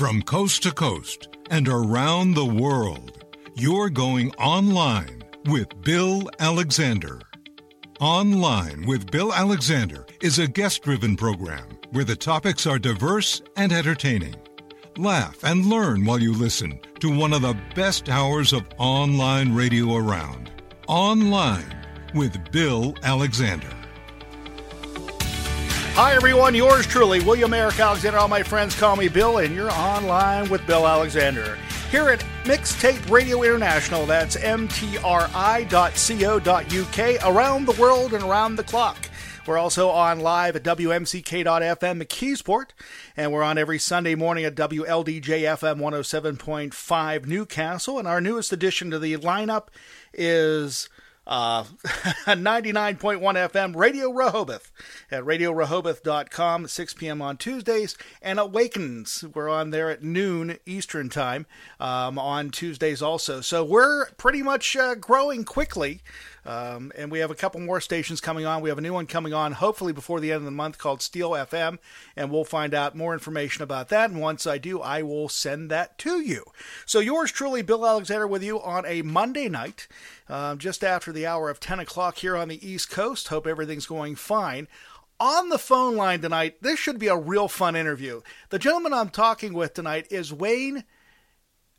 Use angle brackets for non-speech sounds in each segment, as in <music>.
From coast to coast and around the world, you're going online with Bill Alexander. Online with Bill Alexander is a guest driven program where the topics are diverse and entertaining. Laugh and learn while you listen to one of the best hours of online radio around. Online with Bill Alexander. Hi, everyone. Yours truly, William Eric Alexander. All my friends call me Bill, and you're online with Bill Alexander. Here at Mixtape Radio International, that's mtri.co.uk, around the world and around the clock. We're also on live at WMCK.FM McKeesport, and we're on every Sunday morning at WLDJFM 107.5 Newcastle. And our newest addition to the lineup is uh, <laughs> 99.1 FM Radio Rehoboth at radiorehoboth.com at 6 p.m. on Tuesdays. And Awakens, we're on there at noon Eastern Time um, on Tuesdays also. So we're pretty much uh, growing quickly. Um, and we have a couple more stations coming on. We have a new one coming on hopefully before the end of the month called Steel FM, and we'll find out more information about that. And once I do, I will send that to you. So yours truly, Bill Alexander, with you on a Monday night, um, just after the hour of 10 o'clock here on the East Coast. Hope everything's going fine on the phone line tonight, this should be a real fun interview. The gentleman I'm talking with tonight is Wayne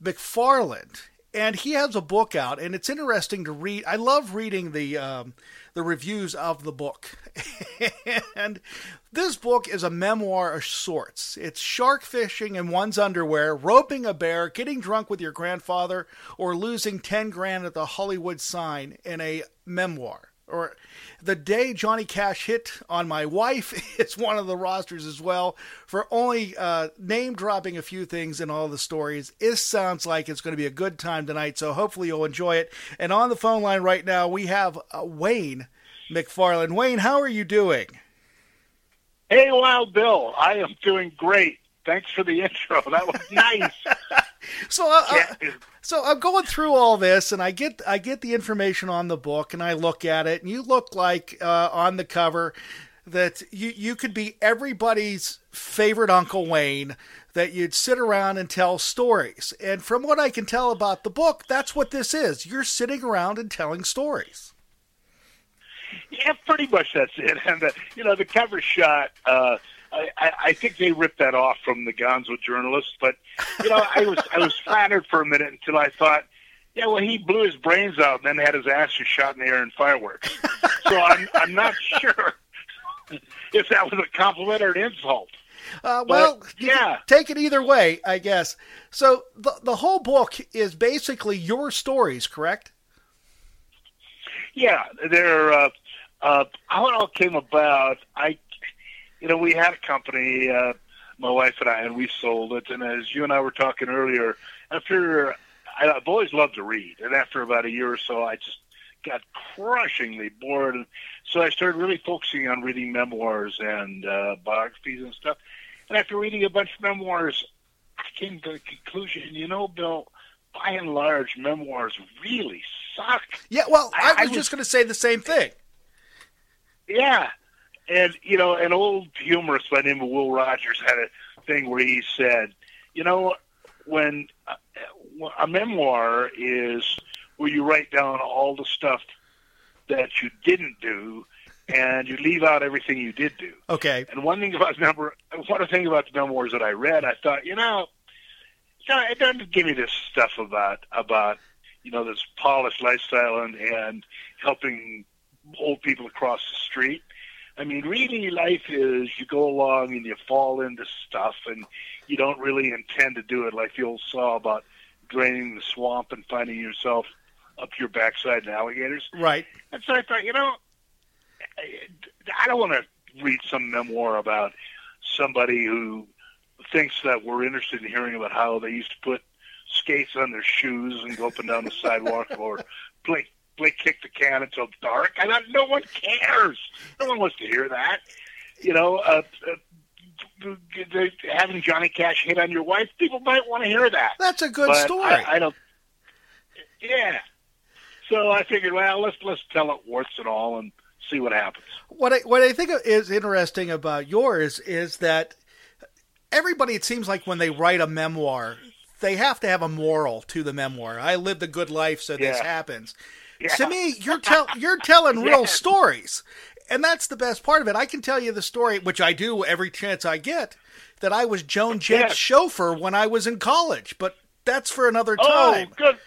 McFarland and he has a book out, and it's interesting to read. I love reading the um, the reviews of the book, <laughs> and this book is a memoir of sorts. It's shark fishing in one's underwear, roping a bear, getting drunk with your grandfather, or losing ten grand at the Hollywood sign in a memoir or the day Johnny Cash hit on my wife <laughs> is one of the rosters as well. For only uh, name dropping a few things in all the stories, it sounds like it's going to be a good time tonight. So hopefully you'll enjoy it. And on the phone line right now we have uh, Wayne McFarland. Wayne, how are you doing? Hey, Wild Bill, I am doing great. Thanks for the <laughs> intro. That was nice. <laughs> so, uh, uh so I'm going through all this, and I get I get the information on the book, and I look at it, and you look like uh, on the cover that you you could be everybody's favorite Uncle Wayne. That you'd sit around and tell stories, and from what I can tell about the book, that's what this is. You're sitting around and telling stories. Yeah, pretty much that's it. <laughs> And the, you know, the cover shot. Uh, I, I think they ripped that off from the Gonzo journalist, but you know, I was I was flattered for a minute until I thought, yeah, well, he blew his brains out and then had his ashes shot in the air in fireworks. so I'm I'm not sure <laughs> if that was a compliment or an insult. Uh, well, but, yeah, take it either way, I guess. So the the whole book is basically your stories, correct? Yeah, they're uh, uh, how it all came about. I you know, we had a company, uh, my wife and I, and we sold it. And as you and I were talking earlier, after I, I've always loved to read, and after about a year or so, I just got crushingly bored. And so I started really focusing on reading memoirs and uh, biographies and stuff. And after reading a bunch of memoirs, I came to the conclusion, you know, Bill, by and large, memoirs really suck. Yeah, well, I, I was, I was just going to say the same thing. Yeah, and you know, an old humorist by the name of Will Rogers had a thing where he said, you know, when a, uh, a memoir is where you write down all the stuff that you didn't do and you leave out everything you did do. Okay. And one thing about memoir, one thing about the memoirs that I read, I thought, you know, it doesn't give me this stuff about about you know this polished lifestyle and and helping old people across the street. I mean, really, life is you go along and you fall into stuff, and you don't really intend to do it. Like the old saw about draining the swamp and finding yourself up your backside in alligators. Right. And so I thought, you know, I don't want to read some memoir about somebody who thinks that we're interested in hearing about how they used to put skates on their shoes and go up and down the <laughs> sidewalk or play play kick the can until dark. I thought no one cares. No one wants to hear that. You know, uh, uh, having Johnny Cash hit on your wife, people might want to hear that. That's a good but story. I, I don't. Yeah. So I figured, well, let's let's tell it warts and all and see what happens. What I what I think is interesting about yours is that everybody, it seems like when they write a memoir, they have to have a moral to the memoir. I lived a good life, so this happens. Yeah. To me, you're <laughs> tell you're telling real stories, and that's the best part of it. I can tell you the story, which I do every chance I get, that I was Joan Jett's Yes. chauffeur when I was in college. But that's for another time. Oh, time. good,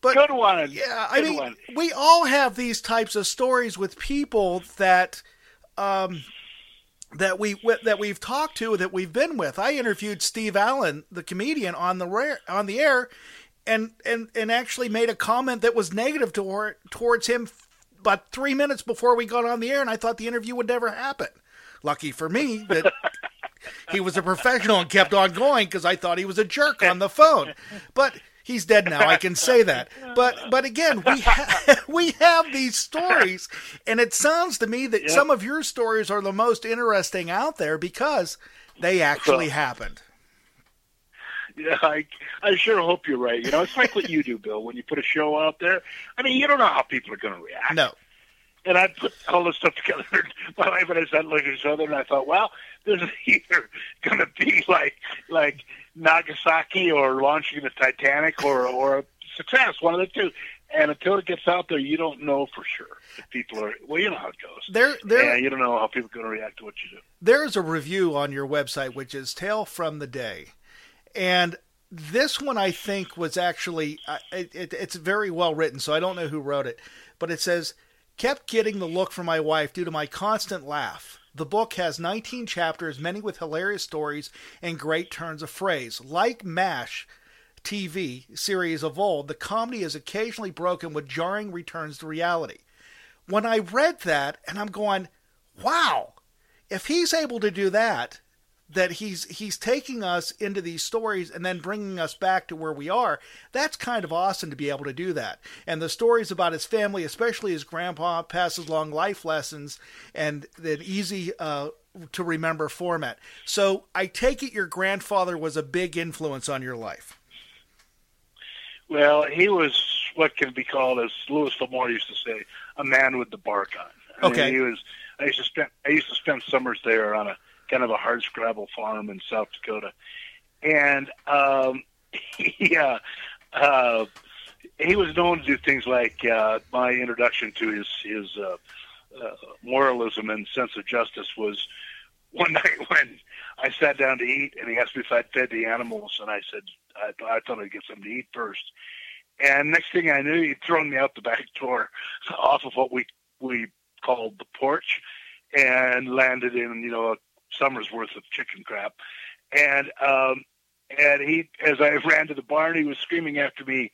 but good one. yeah, I Good mean, one. we all have these types of stories with people that, um, that we that we've talked to, that we've been with. I interviewed Steve Allen, the comedian, on the rare, on the air, and and and actually made a comment that was negative toward towards him, about three minutes before we got on the air, and I thought the interview would never happen. Lucky for me that. <laughs> He was a professional and kept on going because I thought he was a jerk on the phone. But he's dead now. I can say that. But but again, we ha- <laughs> we have these stories, and it sounds to me that Yep. some of your stories are the most interesting out there because they actually So- happened. Yeah, <laughs> I, I sure hope you're right. You know, it's like what you do, Bill, when you put a show out there. I mean, you don't know how people are going to react. No, And I put all this stuff together. <laughs> My wife and I sat looking at each other, and I thought, well, this is <laughs> either going to be like like Nagasaki or launching the Titanic or or a success, one of the two. And until it gets out there, you don't know for sure if people are. Well, you know how it goes. there there and you don't know how people are going to react to what you do. there's a review on your website which is Tale from the Day, and this one I think was actually uh, it, it, it's very well written. So I don't know who wrote it, but it says kept getting the look from my wife due to my constant laugh. The book has 19 chapters, many with hilarious stories and great turns of phrase. Like MASH TV series of old, the comedy is occasionally broken with jarring returns to reality. When I read that, and I'm going, wow, if he's able to do that, that he's he's taking us into these stories and then bringing us back to where we are. That's kind of awesome to be able to do that. And the stories about his family, especially his grandpa, passes along life lessons and an easy uh, to remember format. So I take it your grandfather was a big influence on your life. Well, he was what can be called, as Louis L'Amour used to say, a man with the bark on. I Okay. mean, he was. I used to spend. I used to spend summers there on a kind of a hard scrabble farm in South Dakota, and um, <laughs> he uh, he was known to do things like uh, my introduction to his his uh, uh, moralism and sense of justice was one <laughs> night when I sat down to eat, and he asked me if I'd fed the animals, and I said I, I thought I'd get something to eat first. And next thing I knew, he'd thrown me out the <laughs> back door, off of what we we called the porch, and landed in you know a summer's worth of chicken crap. And um, and he, as I ran to the barn, he was screaming after me,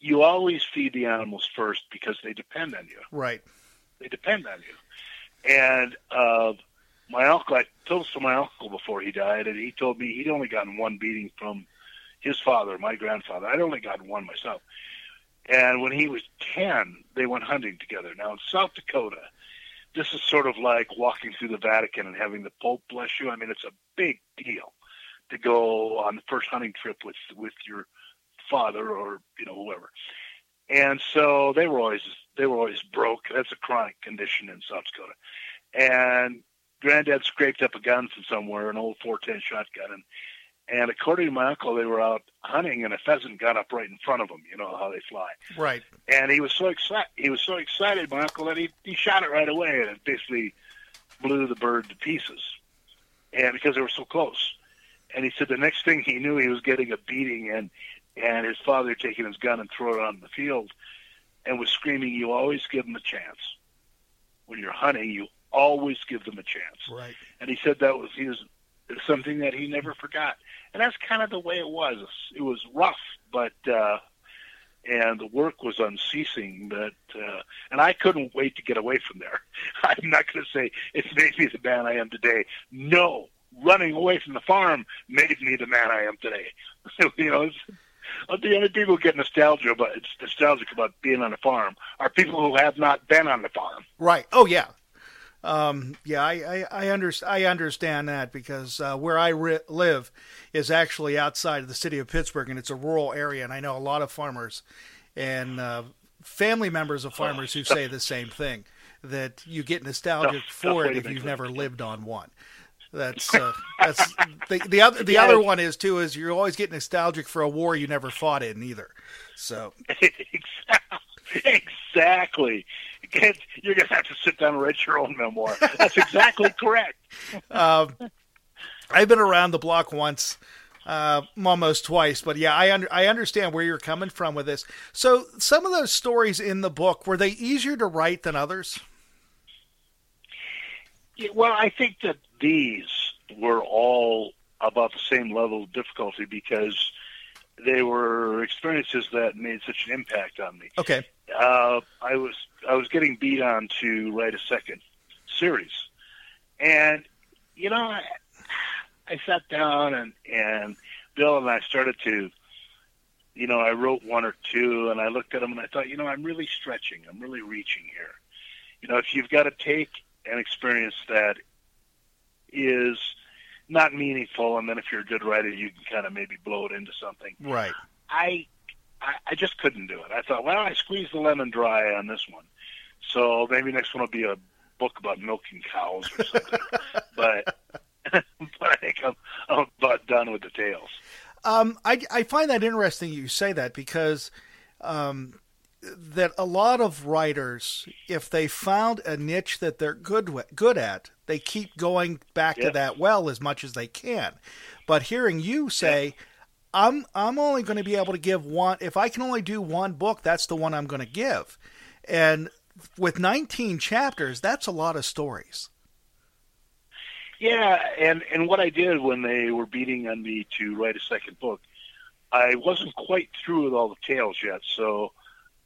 "You always feed the animals first because they depend on you." Right. They depend on you. And uh, my uncle, I told this to my uncle before he died, and he told me he'd only gotten one beating from his father, my grandfather. I'd only gotten one myself. And when he was 10, they went hunting together. Now, in South Dakota, this is sort of like walking through the Vatican and having the Pope bless you. I mean, it's a big deal to go on the first hunting trip with with your father or you know whoever. And so they were always they were always broke. That's a chronic condition in South Dakota. And Granddad scraped up a gun from somewhere, an old 410 shotgun, and and according to my uncle, they were out hunting, and a pheasant got up right in front of them. You know how they fly. Right. And he was so excited. He was so excited, my uncle, that he he shot it right away, and it basically blew the bird to pieces. And because they were so close, and he said the next thing he knew, he was getting a beating, and and his father had taken his gun and thrown it on the field, and was screaming, "You always give them a chance. When you're hunting, you always give them a chance." Right. and he said that was he was something that he never forgot and that's kind of the way it was it was rough but uh and the work was unceasing but uh and i couldn't wait to get away from there <laughs> i'm not going to say it's made me the man i am today no running away from the farm made me the man I am today. <laughs> you know, the only people who get nostalgia about it's nostalgic about being on a farm are people who have not been on the farm. Right. Oh yeah. Um, yeah, I, I, I, under, I understand that because uh, where I ri- live is actually outside of the city of Pittsburgh, and it's a rural area, and I know a lot of farmers and uh, family members of farmers who say the same thing that you get nostalgic <laughs> for it if you've never lived on one. That's uh, <laughs> that's the the other the other one is too is you're always get nostalgic for a war you never fought in either. So <laughs> exactly, you're gonna have to sit down and write your own memoir. That's exactly <laughs> correct. Um, I've been around the block once. Uh, almost twice, but yeah, I under, I understand where you're coming from with this. So, some of those stories in the book were they easier to write than others? Yeah, well, I think that these were all about the same level of difficulty because they were experiences that made such an impact on me. Okay. Uh, I was I was getting beat on to write a second series, and you know I, I sat down and and Bill and I started to, you know, I wrote one or two, and I looked at them and I thought, you know, I'm really stretching, I'm really reaching here. You know, if you've got to take an experience that is not meaningful, and then if you're a good writer, you can kind of maybe blow it into something. Right. I, I, I just couldn't do it. I thought, well, I squeezed the lemon dry on this one, so maybe next one will be a book about milking cows or something. <laughs> but, <laughs> but I think I'm, I'm about done with the tales. Um, I I find that interesting you say that because um, that a lot of writers, if they found a niche that they're good good at, they keep going back to that well as much as they can. But hearing you say, "I'm I'm only going to be able to give one. If I can only do one book, that's the one I'm going to give," and with 19 chapters, that's a lot of stories. Yeah, and and what I did when they were beating on me to write a second book, I wasn't quite through with all the tales yet, so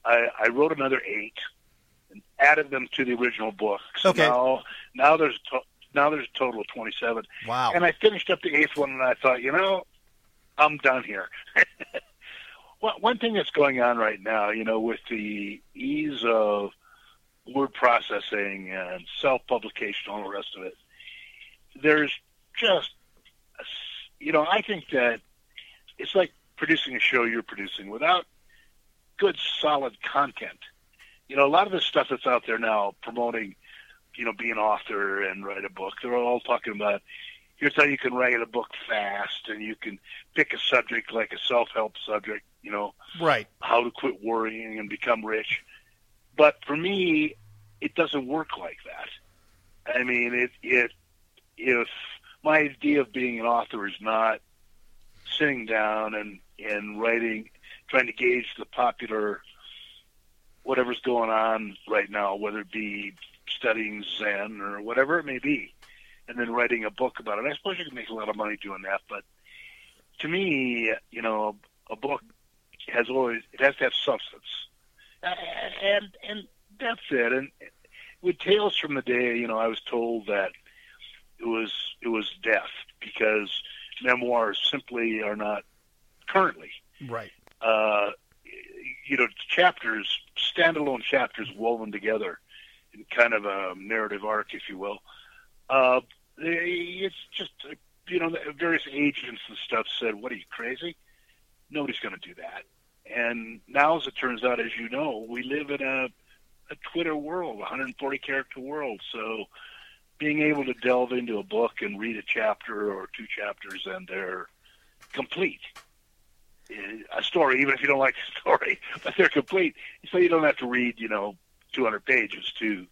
I, I wrote another eight added them to the original book. So okay. now, now there's to, now there's a total of 27. Wow. And I finished up the eighth one, and I thought, you know, I'm done here. <laughs> well, one thing that's going on right now, you know, with the ease of word processing and self-publication, all the rest of it, there's just, a, you know, I think that it's like producing a show you're producing without good, solid content. You know, a lot of the stuff that's out there now promoting, you know, being an author and write a book, they're all talking about here's how you can write a book fast and you can pick a subject like a self-help subject, you know, right? How to quit worrying and become rich. But for me, it doesn't work like that. I mean, it it if my idea of being an author is not sitting down and and writing trying to gauge the popular whatever's going on right now, whether it be studying Zen or whatever it may be, and then writing a book about it. I suppose you can make a lot of money doing that, but to me, you know, a book has always it has to have substance, and and that's it. And with Tales from the Day, you know, I was told that it was it was death because memoirs simply are not currently right uh, you know, chapters, standalone chapters woven together in kind of a narrative arc, if you will. Uh, it's just, you know, various agents and stuff said, what are you, crazy? Nobody's going to do that. And now, as it turns out, as you know, we live in a, a Twitter world, a 140 character world. So being able to delve into a book and read a chapter or two chapters and they're complete a story, even if you don't like the story, <laughs> but they're complete. So you don't have to read, you know, 200 pages to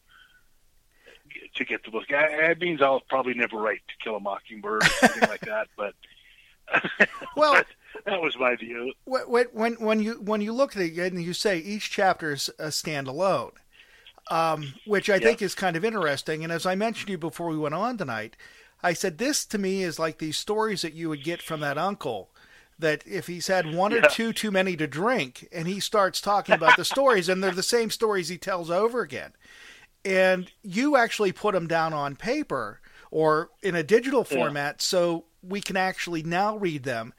to get the book. That means I'll probably never write To Kill a Mockingbird or something like that. But <laughs> well, but that was my view. When when when you when you look at it and you say each chapter is a standalone, um, which I yeah. think is kind of interesting. And as I mentioned to you before we went on tonight, I said this to me is like these stories that you would get from that uncle that if he's had one yeah. or two too many to drink and he starts talking about the stories and they're the same stories he tells over again and you actually put them down on paper or in a digital format, yeah. so we can actually now read them.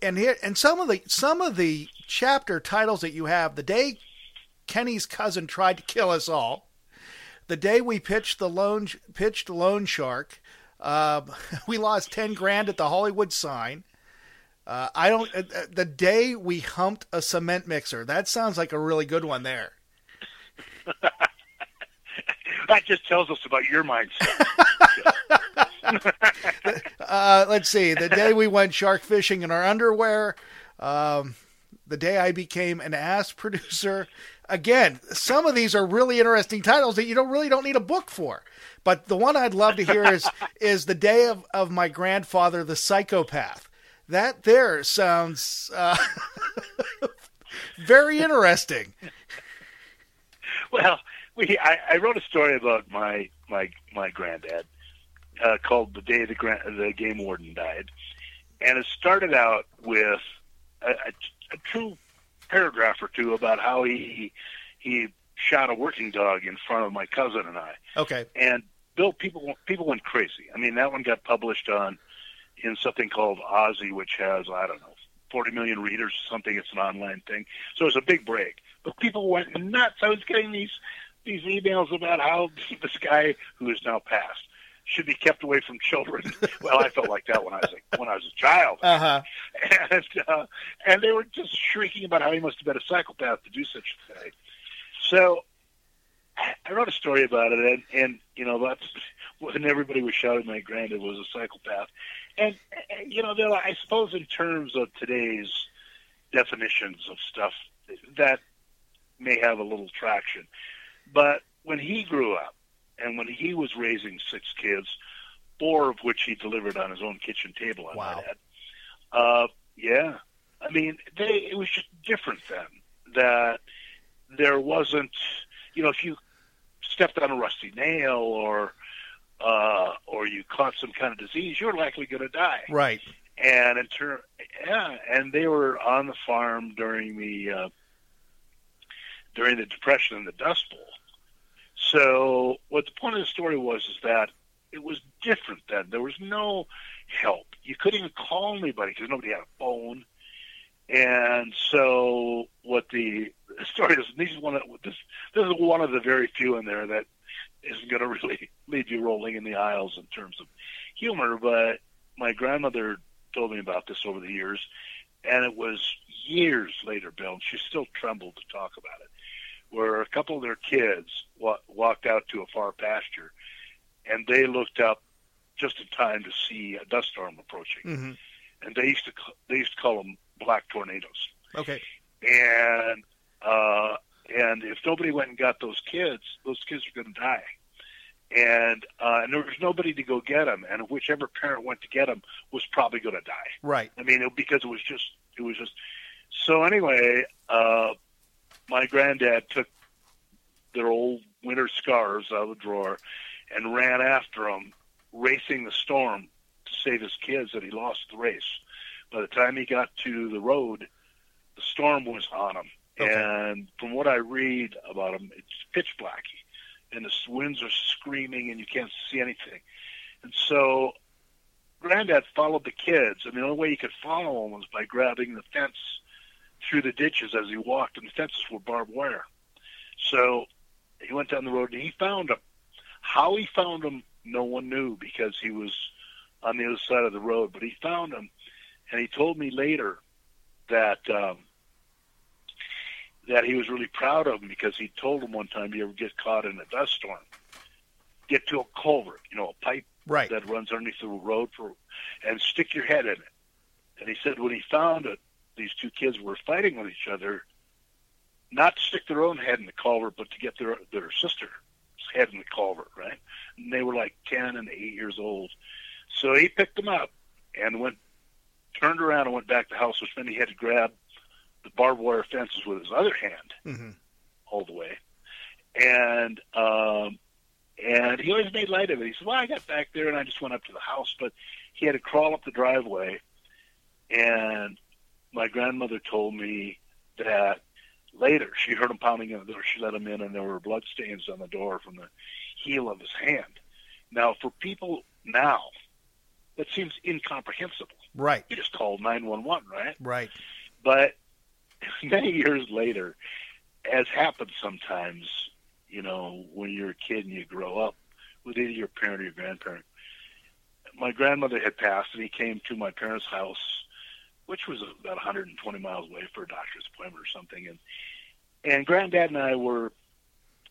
And here, and some of the some of the chapter titles that you have, the day Kenny's cousin tried to kill us all, the day we pitched the loan pitched Loan Shark, uh, <laughs> we lost ten grand at the Hollywood sign. Uh, I don't. Uh, uh, the day we humped a cement mixer. That sounds like a really good one there. <laughs> that just tells us about your mindset. <laughs> uh, let's see. The day we went shark fishing in our underwear. Um, the day I became an ass <laughs> producer. Again, some of these are really interesting titles that you don't really don't need a book for. But the one I'd love to hear is is the day of, of my grandfather, the psychopath. That there sounds uh, <laughs> very interesting. Well, we I, I, wrote a story about my my my granddad uh, called "The Day the, Grand, the Game Warden Died," and it started out with a, a, a true paragraph or two about how he he shot a working dog in front of my cousin and I. Okay. And Bill, people people went crazy. I mean, that one got published on in something called OZY, which has I don't know 40 million readers or something. It's an online thing, so it's a big break. But people went nuts. I was getting these these emails about how <laughs> this guy who is now passed should be kept away from children. <laughs> well, I felt like that when I was a, when I was a child, uh-huh. and uh, and they were just shrieking about how he must have been a psychopath to do such a thing. So I wrote a story about it, and, and you know that's when everybody was shouting my granddad was a psychopath, and you know, there, I suppose in terms of today's definitions of stuff, that may have a little traction. But when he grew up, and when he was raising six kids, four of which he delivered on his own kitchen table, I wow. might add. Uh, yeah, I mean, they it was just different then. That there wasn't, you know, if you stepped on a rusty nail or uh, or you caught some kind of disease, you're likely going to die. Right. And in turn, yeah, and they were on the farm during the uh, during the Depression and the Dust Bowl. So, what the point of the story was is that it was different then. There was no help. You couldn't even call anybody because nobody had a phone. And so, what the story is, this is one of this. This is one of the very few in there that isn't going to really <laughs> leave you rolling in the aisles in terms of humor. But my grandmother told me about this over the years, and it was years later, Bill, and she still trembled to talk about it, where a couple of their kids wa- walked out to a far pasture, and they looked up just in time to see a dust storm approaching, mm-hmm. and they used to they used to call them black tornadoes. Okay. And uh, and if nobody went and got those kids, those kids are going to die. And uh, and there was nobody to go get them, and whichever parent went to get them was probably going to die. Right. I mean, it, because it was just it was just. So anyway, uh, my granddad took their old winter scarves out of the drawer and ran after them, racing the storm to save his kids. That he lost the race. By the time he got to the road, the storm was on him And from what I read about them, it's pitch black, and the winds are screaming, and you can't see anything. And so, Granddad followed the kids, and the only way he could follow them was by grabbing the fence through the ditches as he walked, and the fences were barbed wire. So he went down the road and he found them. How he found them, no one knew because he was on the other side of the road. But he found them, and he told me later that um, that he was really proud of him because he told him one time, "You ever get caught in a dust storm, get to a culvert, you know, a pipe right. that runs underneath the road for, and stick your head in it." And he said when he found it, these two kids were fighting with each other, not to stick their own head in the culvert, but to get their their sister's head in the culvert, right? And they were like ten and eight years old. So he picked them up and went, turned around and went back to the house, which meant he had to grab the barbed wire fences with his other hand mm-hmm. all the way. And um, and he always made light of it. He said, "Well, I got back there and I just went up to the house, but he had to crawl up the driveway." And my grandmother told me that later she heard him pounding on the door. She let him in, and there were blood stains on the door from the heel of his hand. Now, for people now, that seems incomprehensible. Right. You just called 911, right? Right. But <laughs> many years later, as happens sometimes, you know, when you're a kid and you grow up with either your parent or your grandparent. My grandmother had passed, and he came to my parents' house, which was about 120 miles away for a doctor's appointment or something. And and granddad and I were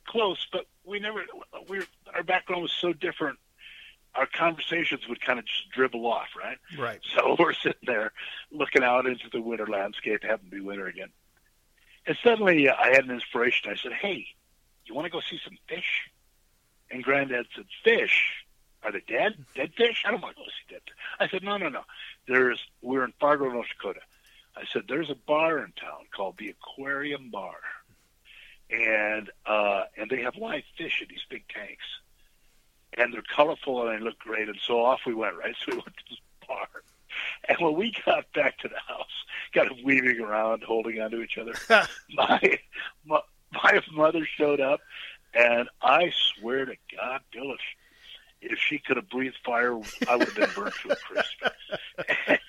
close, but we never. We our background was so different. Our conversations would kind of just dribble off, right? Right. So <laughs> we're sitting there looking out into the winter landscape. having to be winter again. And suddenly uh, I had an inspiration. I said, "Hey, you want to go see some fish?" And Granddad said, "Fish? Are they dead? Dead fish? I don't want to go see dead." I said, "No, no, no. There's we're in Fargo, North Dakota." I said, "There's a bar in town called the Aquarium Bar, and uh, and they have live fish in these big tanks, and they're colorful and they look great." And so off we went. Right, <laughs> so we went to this bar. And when we got back to the house, kind of weaving around, holding onto each other, <laughs> my, my my mother showed up, and I swear to God, Bill, if, if she could have breathed fire, I would have been burnt to a crisp.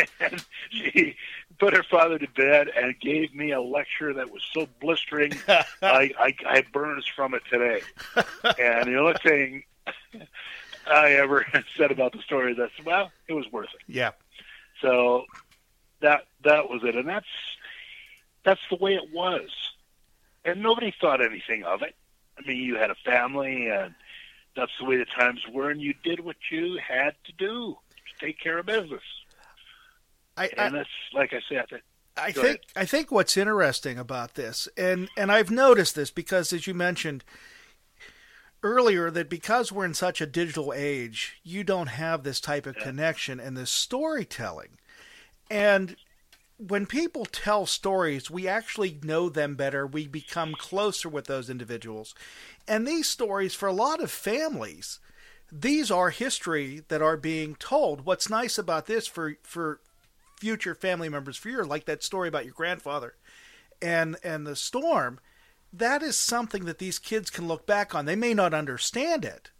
<laughs> and she put her father to bed and gave me a lecture that was so blistering, <laughs> I, I, I burns from it today. And the only thing I ever <laughs> said about the story is that, well, it was worth it. Yeah. So that that was it, and that's that's the way it was, and nobody thought anything of it. I mean, you had a family, and that's the way the times were, and you did what you had to do to take care of business. I, and that's like I said. That, I think ahead. I think what's interesting about this, and and I've noticed this because, as you mentioned earlier, that because we're in such a digital age, you don't have this type of connection and this storytelling. And when people tell stories, we actually know them better. We become closer with those individuals. And these stories, for a lot of families, these are history that are being told. What's nice about this for for future family members for your like that story about your grandfather and and the storm, that is something that these kids can look back on. They may not understand it,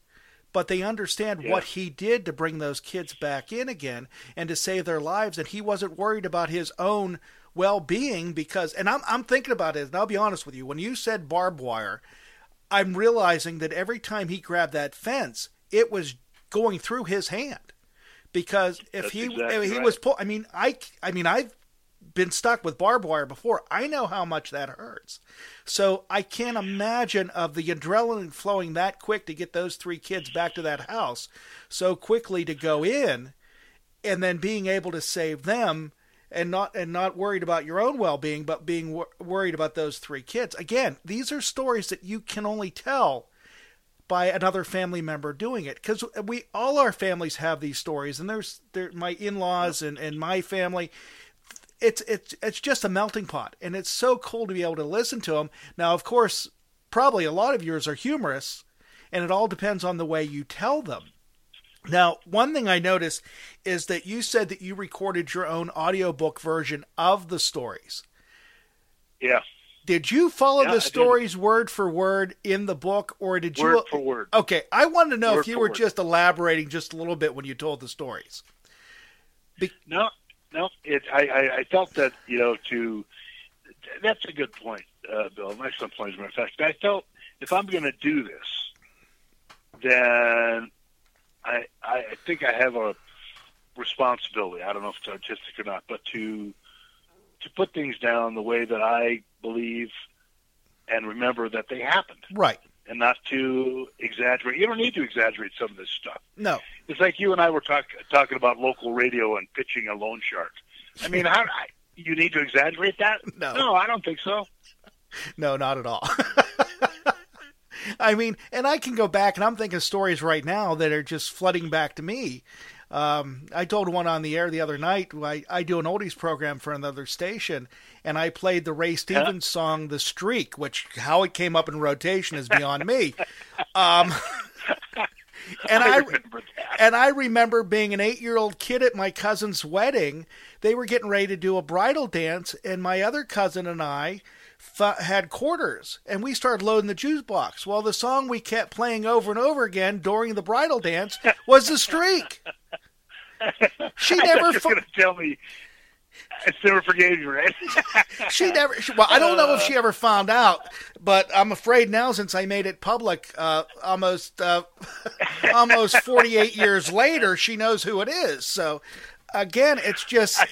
but they understand Yeah. what he did to bring those kids back in again and to save their lives and he wasn't worried about his own well-being because and I'm I'm thinking about it and I'll be honest with you when you said barbed wire I'm realizing that every time he grabbed that fence it was going through his hand because if That's he exactly if he right. was pulled, I mean I I mean I've been stuck with barbed wire before. I know how much that hurts. So I can't imagine of the adrenaline flowing that quick to get those three kids back to that house so quickly to go in and then being able to save them and not and not worried about your own well-being but being wor- worried about those three kids. Again, these are stories that you can only tell by another family member doing it. Because we all our families have these stories and there's there my in-laws and, and my family it's it's it's just a melting pot and it's so cool to be able to listen to them now of course probably a lot of yours are humorous and it all depends on the way you tell them. Now one thing i noticed is that you said that you recorded your own audiobook version of the stories. Yeah, did you follow Yeah, the stories word for word in the book or did you word for word. Okay, I wanted to know Word if you were word. just elaborating just a little bit when you told the stories. No, no. It. I, I, I felt that you know to. That's a good point, uh, Bill. An excellent point, as a matter of fact. I felt if I'm going to do this, then I I think I have a responsibility. I don't know if it's artistic or not, but to to put things down the way that I believe and remember that they happened, Right. and not to exaggerate. You don't need to exaggerate some of this stuff. No. It's like you and I were talk, talking about local radio and pitching a loan shark. I mean, how I, you need to exaggerate that? <laughs> No. no, I don't think so. No, not at all. <laughs> I mean, and I can go back and I'm thinking of stories right now that are just flooding back to me. Um, I told one on the air the other night. I, I do an oldies program for another station, and I played the Ray Stevens song "The Streak," which how it came up in rotation is beyond me. <laughs> Um, and I I, and I remember being an eight-year-old kid at my cousin's wedding. They were getting ready to do a bridal dance, and my other cousin and I th- had quarters, and we started loading the juice box. Well, the song we kept playing over and over again during the bridal dance was "The Streak." <laughs> She never. You're going to tell me it's never forgave you, right? <laughs> she never. She, well, I don't know if she ever found out, but I'm afraid now, since I made it public, uh, almost uh, <laughs> almost 48 years later, she knows who it is. So, again, it's just.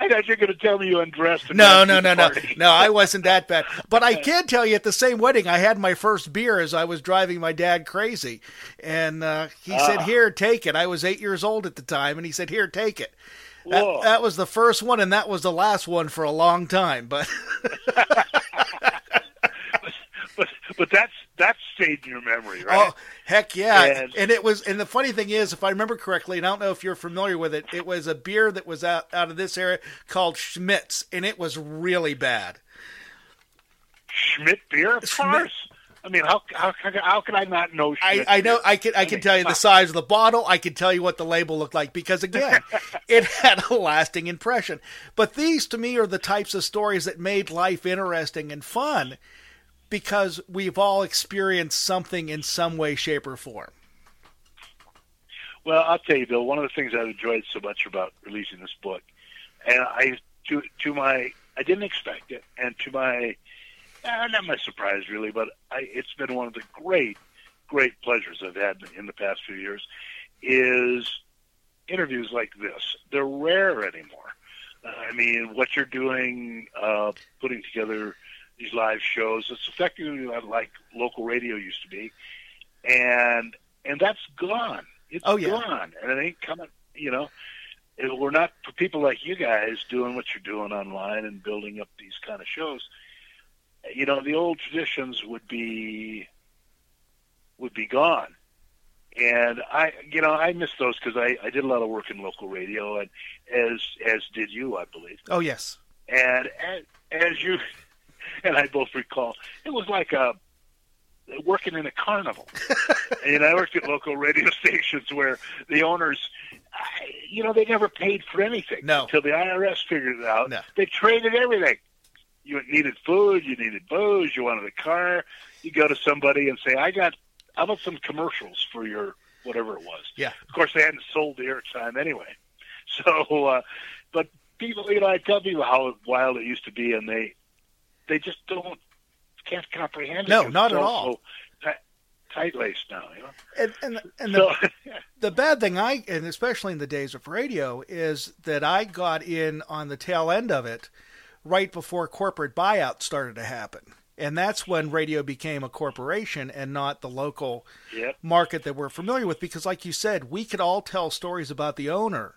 I thought you were going to tell me you undressed. No, no, no, no, no. I wasn't that bad. But I can tell you, at the same wedding, I had my first beer as I was driving my dad crazy, and uh, he said, Ah. "Here, take it." I was eight years old at the time, and he said, "Here, take it." That, that was the first one, and that was the last one for a long time. But <laughs> but but that's that's stayed in your memory, right? oh, heck yeah! And- And, it was, and the funny thing is, if I remember correctly, and I don't know if you're familiar with it, it was a beer that was out out of this area called Schmidt's, and it was really bad. Schmidt beer, of Schmidt- course. I mean, how how how can I not know? I, Schmidt I know? I can I can mean, tell you the size of the bottle. I can tell you what the label looked like because again, <laughs> it had a lasting impression. But these to me are the types of stories that made life interesting and fun because we've all experienced something in some way, shape, or form. Well, I'll tell you, Bill. One of the things I've enjoyed so much about releasing this book, and I to to my I didn't expect it, and to my uh, not my surprise really, but I, it's been one of the great great pleasures I've had in the past few years is interviews like this. They're rare anymore. I mean, what you're doing, uh, putting together these live shows, it's effectively like local radio used to be, and and that's gone. It's Oh, yeah. gone, and it ain't coming. You know, It- we're not for people like you guys doing what you're doing online and building up these kind of shows. You know, the old traditions would be would be gone. And I, you know, I miss those because I, I did a lot of work in local radio, and as as did you, I believe. Oh yes, And as, as you <laughs> and I both recall, it was like a working in a carnival. <laughs> and I worked at local radio <laughs> stations where the owners, you know, they never paid for anything No. until the IRS figured it out. No. They traded everything. You needed food, you needed booze, you wanted a car. You go to somebody and say, "I got, I want some commercials for your whatever it was?" Yeah. Of course, they hadn't sold the airtime anyway. So, uh, but people, you know, I tell people how wild it used to be, and they they just don't can't comprehend it. No, not at all. So ti- tight laced now, you know. and and, and the, So, <laughs> the bad thing I and especially in the days of radio is that I got in on the tail end of it right before corporate buyout started to happen. And that's when radio became a corporation and not the local yep. market that we're familiar with because like you said, we could all tell stories about the owner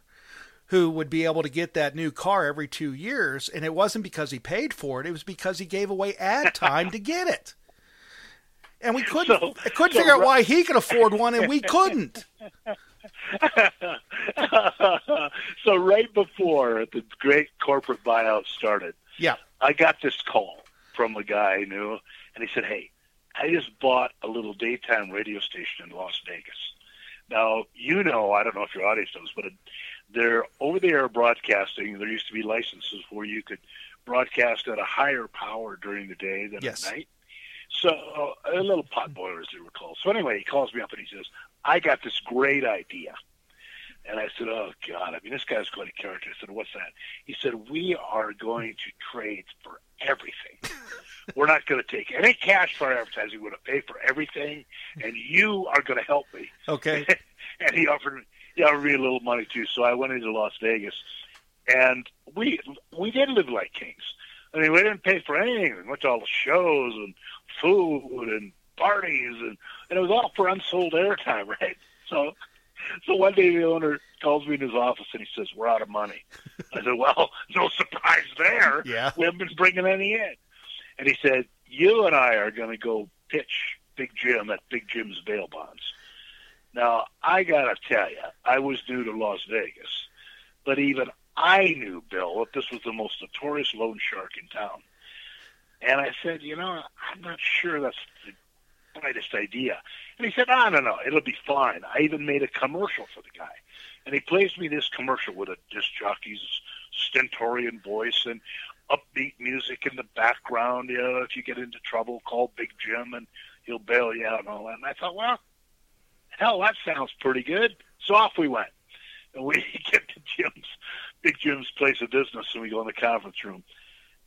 who would be able to get that new car every 2 years and it wasn't because he paid for it, it was because he gave away ad time to get it. And we couldn't So- couldn't so figure out why he could afford one and we couldn't. <laughs> so right before the great corporate buyout started, Yeah. I got this call from a guy I knew, and he said, "Hey, I just bought a little daytime radio station in Las Vegas. Now, you know, I don't know if your audience knows, but they're over-the-air broadcasting. There used to be licenses where you could broadcast at a higher power during the day than Yes. at night. So a little pot boiler, as they were called. So anyway, he calls me up and he says, "I got this great idea." And I said, "Oh God! I mean, this guy's quite a character." I said, "What's that?" He said, "We are going to trade for everything. <laughs> We're not going to take any cash for advertising. We're going to pay for everything, and you are going to help me." Okay. <laughs> and he offered he offered me a little money too. So I went into Las Vegas, and we we did live like kings. I mean, we didn't pay for anything. We went to all the shows and food and parties, and and it was all for unsold airtime, <laughs> right? So. So one day the owner calls me in his office and he says, "We're out of money." I said, "Well, <laughs> no surprise there. Yeah. We haven't been bringing any in." And he said, "You and I are going to go pitch Big Jim at Big Jim's bail bonds." Now I got to tell you, I was new to Las Vegas, but even I knew Bill that this was the most notorious loan shark in town. And I said, "You know, I'm not sure that's the brightest idea. And he said, "No, no, no, it'll be fine." I even made a commercial for the guy, and he plays me this commercial with a disc jockey's stentorian voice and upbeat music in the background. You know, if you get into trouble, call Big Jim and he'll bail you out and all that. And I thought, well, hell, that sounds pretty good. So off we went. And we <laughs> get to Jim's, Big Jim's place of business, and we go in the conference room.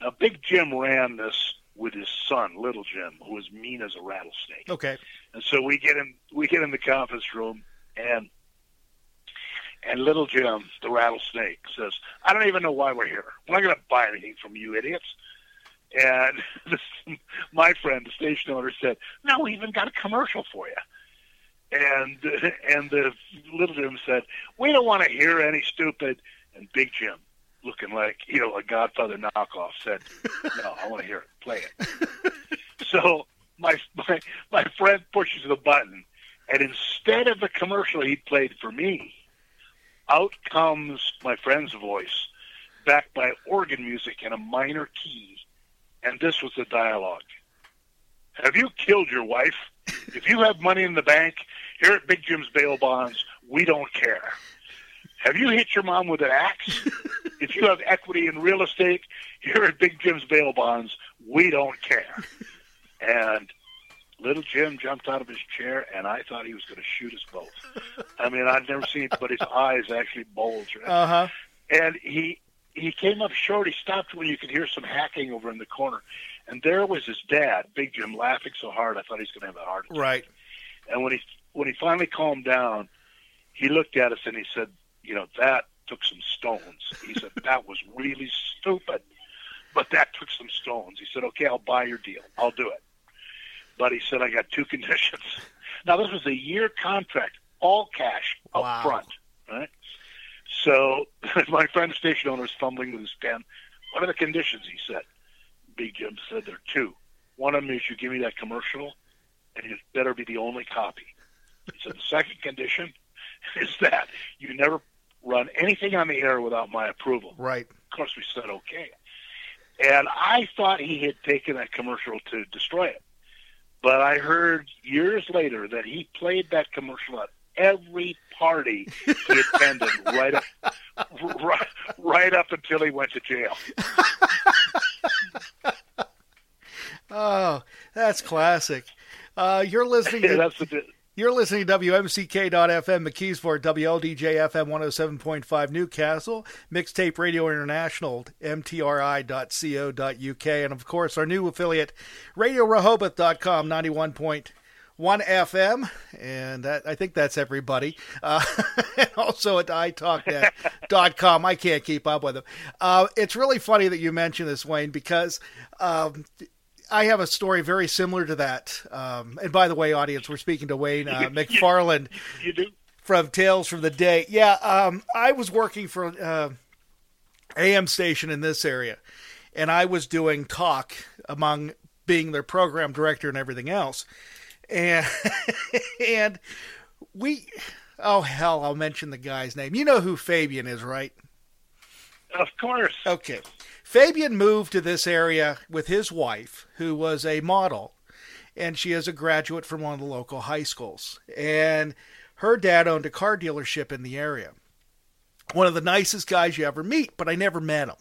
Now, Big Jim ran this with his son, Little Jim, who was mean as a rattlesnake. Okay. And so we get in, we get in the conference room, and and Little Jim, the rattlesnake, says, "I don't even know why we're here. We're not going to buy anything from you idiots." And <laughs> this, my friend, the station owner, said, "No, we even got a commercial for you." And <laughs> and the Little Jim said, "We don't want to hear any stupid." And Big Jim, looking like you know a Godfather knockoff, said, "No, I want to hear it. Play it." <laughs> so my my my friend pushes the button, and instead of the commercial he played for me, out comes my friend's voice, backed by organ music in a minor key, and this was the dialogue. Have you killed your wife? If you have money in the bank, here at Big Jim's Bail Bonds, we don't care. Have you hit your mom with an axe? <laughs> if you have equity in real estate, here at Big Jim's Bail Bonds, we don't care. And little Jim jumped out of his chair, and I thought he was going to shoot us both. I mean, I'd never seen, but his eyes actually bulged. Uh huh. And he he came up short. He stopped when you could hear some hacking over in the corner, and there was his dad, Big Jim, laughing so hard I thought he was going to have a heart attack. Right. And when he when he finally calmed down, he looked at us and he said, "You know, that took some stones." He said, <laughs> "That was really stupid, but that took some stones." He said, "Okay, I'll buy your deal. I'll do it." But he said, "I got two <laughs> conditions." Now this was a year contract, all cash up Wow. front, right? So <laughs> my friend, the station owner, is fumbling with his pen. What are the conditions? He said. Big Jim said there are two. One of them is you give me that commercial, and it better be the only copy. He said the second condition <laughs> is that you never run anything on the air without my approval. Right. Of course, we said okay. And I thought he had taken that commercial to destroy it. But I heard years later that he played that commercial at every party he attended right up, <laughs> right, right up until he went to jail. <laughs> <laughs> Oh, that's classic. Uh, you're listening to that's the, You're listening to WMCK.FM, McKeesport, WLDJ FM 107.5 Newcastle, Mixtape Radio International, MTRI.co.uk, and of course our new affiliate, RadioRehoboth.com, 91.1 FM, and that, I think that's everybody. Uh, <laughs> and also at iTalkNet.com. I can't keep up with them. Uh, it's really funny that you mentioned this, Wayne, because um, I have a story very similar to that. Um, and by the way, audience, we're speaking to Wayne uh, <laughs> McFarland you do? from Tales from the Day. Yeah, um, I was working for uh, AM station in this area, and I was doing talk among being their program director and everything else. And <laughs> and we, oh hell, I'll mention the guy's name. You know who Fabian is, right? Of course. Okay. Fabian moved to this area with his wife, who was a model, and she is a graduate from one of the local high schools. And her dad owned a car dealership in the area. One of the nicest guys you ever meet, but I never met him.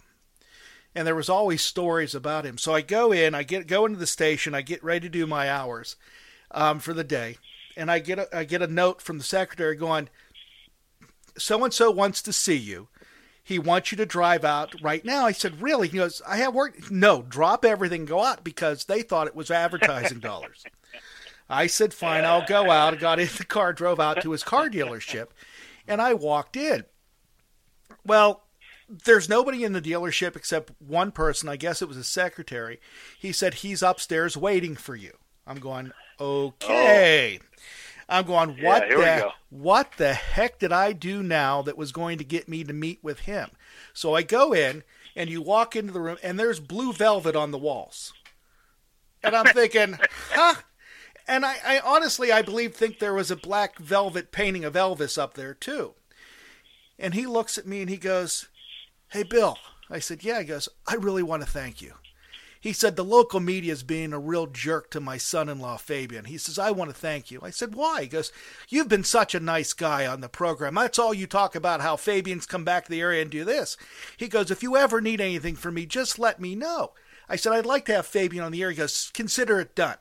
And there was always stories about him. So I go in, I get go into the station, I get ready to do my hours um, for the day, and I get a, I get a note from the secretary going, "So and so wants to see you." he wants you to drive out right now. I said, really? He goes, I have work. No, drop everything, go out because they thought it was advertising dollars. I said, fine, I'll go out. I got in the car, drove out to his car dealership, and I walked in. Well, there's nobody in the dealership except one person. I guess it was his secretary. He said, he's upstairs waiting for you. I'm going, oh. okay. I'm going, what we the what the heck did I do now that was going to get me to meet with him? So I go in and you walk into the room and there's blue velvet on the walls. And I'm thinking, <laughs> huh? And I, I honestly I believe think there was a black velvet painting of Elvis up there too. And he looks at me and he goes, Hey Bill. I said, Yeah, he goes, I really want to thank you. He said, The local media is being a real jerk to my son in law, Fabian. He says, I want to thank you. I said, Why? He goes, You've been such a nice guy on the program. That's all you talk about, how Fabian's come back to the area and do this. He goes, If you ever need anything from me, just let me know. I said, I'd like to have Fabian on the air. He goes, Consider it done.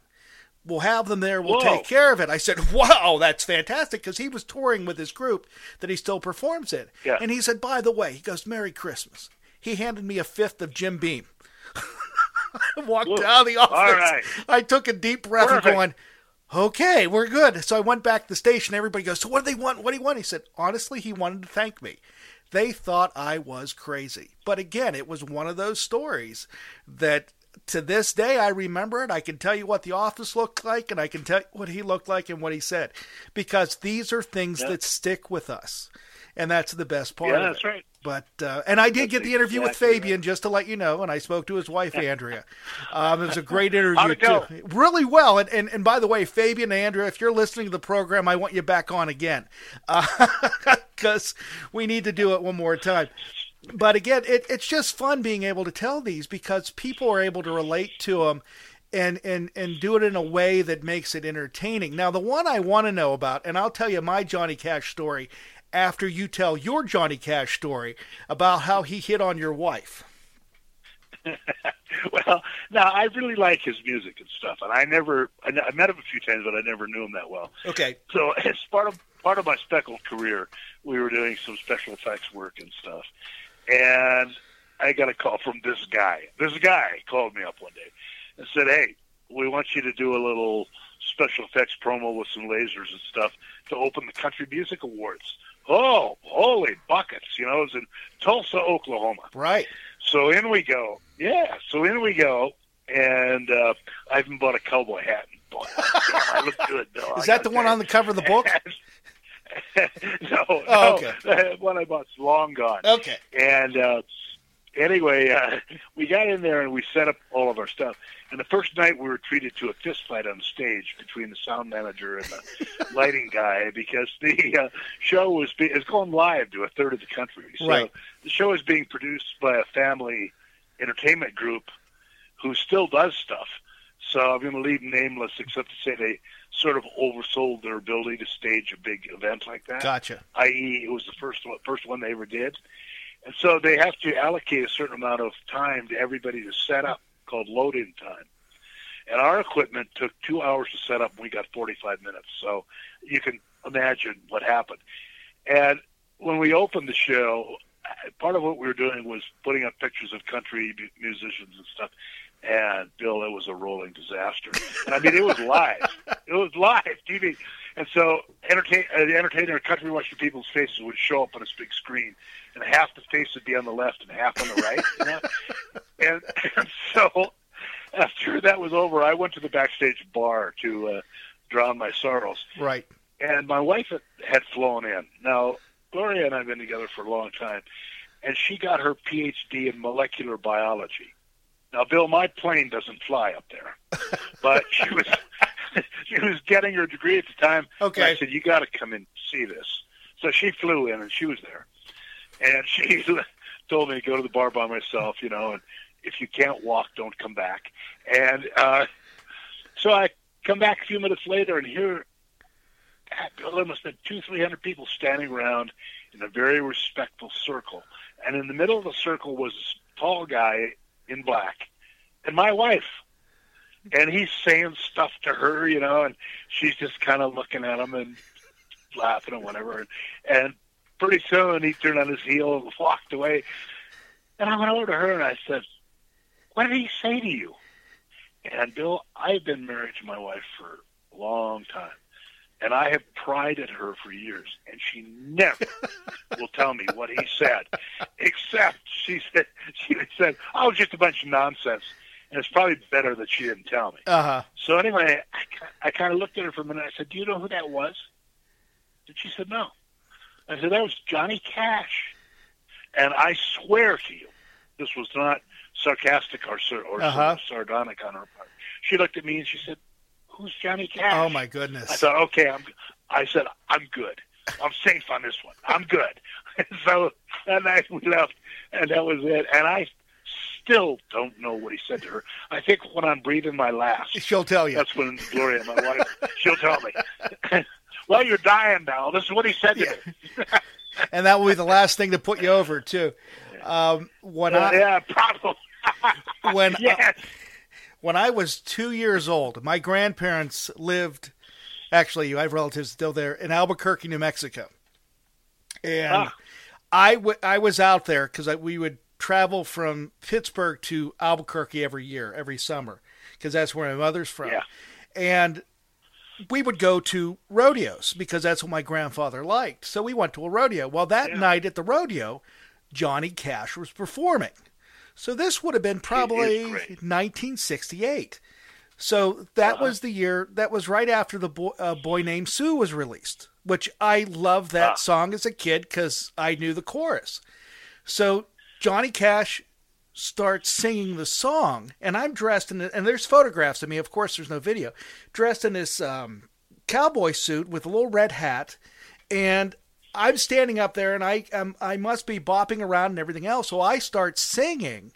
We'll have them there. We'll Whoa. take care of it. I said, Wow, that's fantastic because he was touring with his group that he still performs in. Yeah. And he said, By the way, he goes, Merry Christmas. He handed me a fifth of Jim Beam. <laughs> I <laughs> walked out of the office. All right. I took a deep breath Perfect. and going, okay, we're good. So I went back to the station. Everybody goes, so what do they want? What do you want? He said, honestly, he wanted to thank me. They thought I was crazy. But again, it was one of those stories that to this day I remember it. I can tell you what the office looked like and I can tell you what he looked like and what he said because these are things Yeah. that stick with us. And that's the best part Yeah, that's right. But uh, and I did That's get the interview with exactly Fabian, just to let you know, and I spoke to his wife <laughs> Andrea. Um, it was a great interview How'd it go? too, really well. And, and and by the way, Fabian and Andrea, if you're listening to the program, I want you back on again <laughs> because we need to do it one more time. But again, it, it's just fun being able to tell these because people are able to relate to them. And, and and do it in a way that makes it entertaining. Now, the one I want to know about, and I'll tell you my Johnny Cash story after you tell your Johnny Cash story about how he hit on your wife. <laughs> well, now I really like his music and stuff, and I never I, I met him a few times, but I never knew him that well. Okay. So <laughs> as part of part of my speckled career, we were doing some special effects work and stuff, and I got a call from this guy. This guy called me up one day and said, "Hey, we want you to do a little special effects promo with some lasers and stuff to open the Country Music Awards." Oh, holy buckets! You know, it was in Tulsa, Oklahoma. Right. So in we go. Yeah, so in we go. And uh, I even bought a cowboy hat. And boy, <laughs> damn, I look good, though. Is that the one on the cover of the book? <laughs> no, Oh, no. okay. <laughs> The one I bought's long gone. Okay. And uh, anyway, uh, we got in there and we set up all of our stuff. And the first night we were treated to a fist fight on stage between the sound manager and the <laughs> lighting guy because the uh, show was be- is going live to a third of the country. So Right. the show is being produced by a family entertainment group who still does stuff. So I'm going to leave nameless, except to say they sort of oversold their ability to stage a big event like that Gotcha. i.e., it was the first one, first one they ever did, and so they have to allocate a certain amount of time to everybody to set up, called load-in time. And our equipment took two hours to set up, and we got 45 minutes. So you can imagine what happened. And when we opened the show, part of what we were doing was putting up pictures of country musicians and stuff. And Bill, it was a rolling disaster. And I mean, it was live. <laughs> it was live TV. And so, entertain, uh, the entertainer, country western people's faces would show up on this big screen, and half the face would be on the left and half on the right. You know? <laughs> and, and so, after that was over, I went to the backstage bar to uh, drown my sorrows Right. and my wife had- had flown in. Now, Gloria and I have been together for a long time, and she got her PhD in molecular biology. Now, Bill, my plane doesn't fly up there, <laughs> but she was <laughs> she was getting her degree at the time. Okay. I said, "You got to come and see this." So she flew in, and she was there, and <laughs> she told me to go to the bar by myself, you know, and if you can't walk, don't come back. And uh, so I come back a few minutes later, and here Bill, there must have been two, three hundred people standing around in a very respectful circle. And in the middle of the circle was this tall guy in black and my wife. And he's saying stuff to her, you know, and she's just kind of looking at him and laughing and whatever. And, and pretty soon he turned on his heel and walked away. And I went over to her and I said, What did he say to you? And Bill, I've been married to my wife for a long time and I have prided her for years, and she never <laughs> will tell me what he said, except she said she said, "Oh, just a bunch of nonsense," and it's probably better that she didn't tell me. Uh huh. So anyway, I, I kind of looked at her for a minute. I said, "Do you know who that was?" And she said, "No." I said, "That was Johnny Cash," and I swear to you, this was not sarcastic or or Uh-huh. sardonic on her part. She looked at me and she said, "Who's Johnny Cash?" Oh my goodness! I thought, okay, I'm. I said, I'm good. I'm safe on this one. I'm good. <laughs> so that night we left, and that was it. And I still don't know what he said to her. I think when I'm breathing my last, she'll tell you. That's when Gloria, my wife, she'll tell me. <laughs> well, you're dying now. This is what he said to yeah. me. <laughs> and that will be the last thing to put you over too. Um, when I, yeah, probably. when yes. I, when I was two years old, my grandparents lived. Actually, I have relatives still there in Albuquerque, New Mexico, and ah. I, w- I was out there because we would travel from Pittsburgh to Albuquerque every year, every summer, because that's where my mother's from. Yeah. And we would go to rodeos because that's what my grandfather liked. So we went to a rodeo. Well, that yeah. night at the rodeo, Johnny Cash was performing. So this would have been probably 1968. So that uh-huh. was the year. That was right after the boy, uh, boy named Sue was released, which I loved that uh. song as a kid because I knew the chorus. So Johnny Cash starts singing the song, and I'm dressed in, and there's photographs of me. Of course, there's no video. Dressed in this um, cowboy suit with a little red hat, and I'm standing up there, and I um, I must be bopping around and everything else. So I start singing,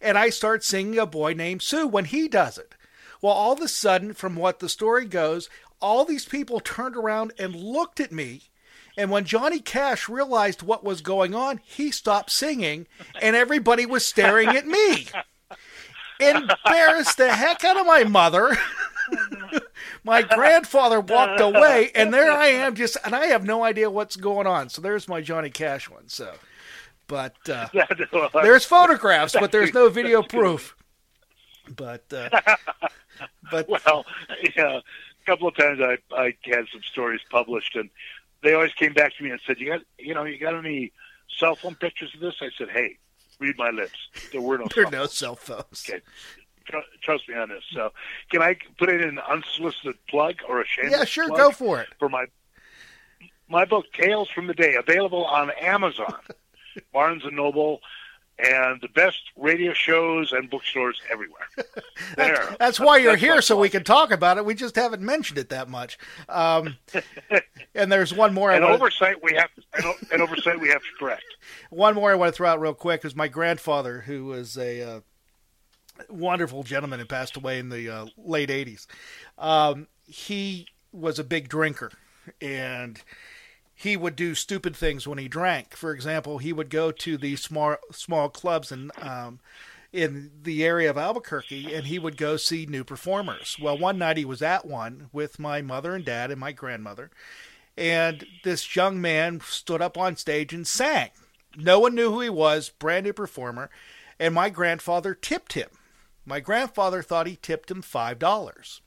and I start singing a boy named Sue when he does it. Well, all of a sudden, from what the story goes, all these people turned around and looked at me and when Johnny Cash realized what was going on, he stopped singing, and everybody was staring at me. <laughs> Embarrassed the heck out of my mother. <laughs> my grandfather walked away, <laughs> and there I am, just, and I have no idea what's going on. So there's my Johnny Cash one. So, but uh, <laughs> there's photographs, but there's no video proof. But, uh, <laughs> but well, yeah, a couple of times I I had some stories published, and they always came back to me and said, "You got, you know, you got any cell phone pictures of this?" I said, "Hey, read my lips. There were no. there are no cell phones. Okay, trust me on this. So, can I put in an unsolicited plug or a shameless? Yeah, sure. Go for it. For my my book, Tales from the Day, available on Amazon, <laughs> Barnes and Noble, and the best radio shows and bookstores everywhere. <laughs> There. that's, that's, why you're that's here, so we can talk about it. We just haven't mentioned it that much. Um, <laughs> and there's one more. An oversight we have. An, oversight we have to correct. One more I want to throw out real quick is my grandfather, who was a uh, wonderful gentleman and passed away in the uh, late '80s. Um, he was a big drinker, and he would do stupid things when he drank. For example, he would go to these small small clubs and um, in the area of Albuquerque, and he would go see new performers. Well, one night he was at one with my mother and dad and my grandmother, and this young man stood up on stage and sang. No one knew who he was, brand new performer, and my grandfather tipped him. My grandfather thought he tipped him five dollars.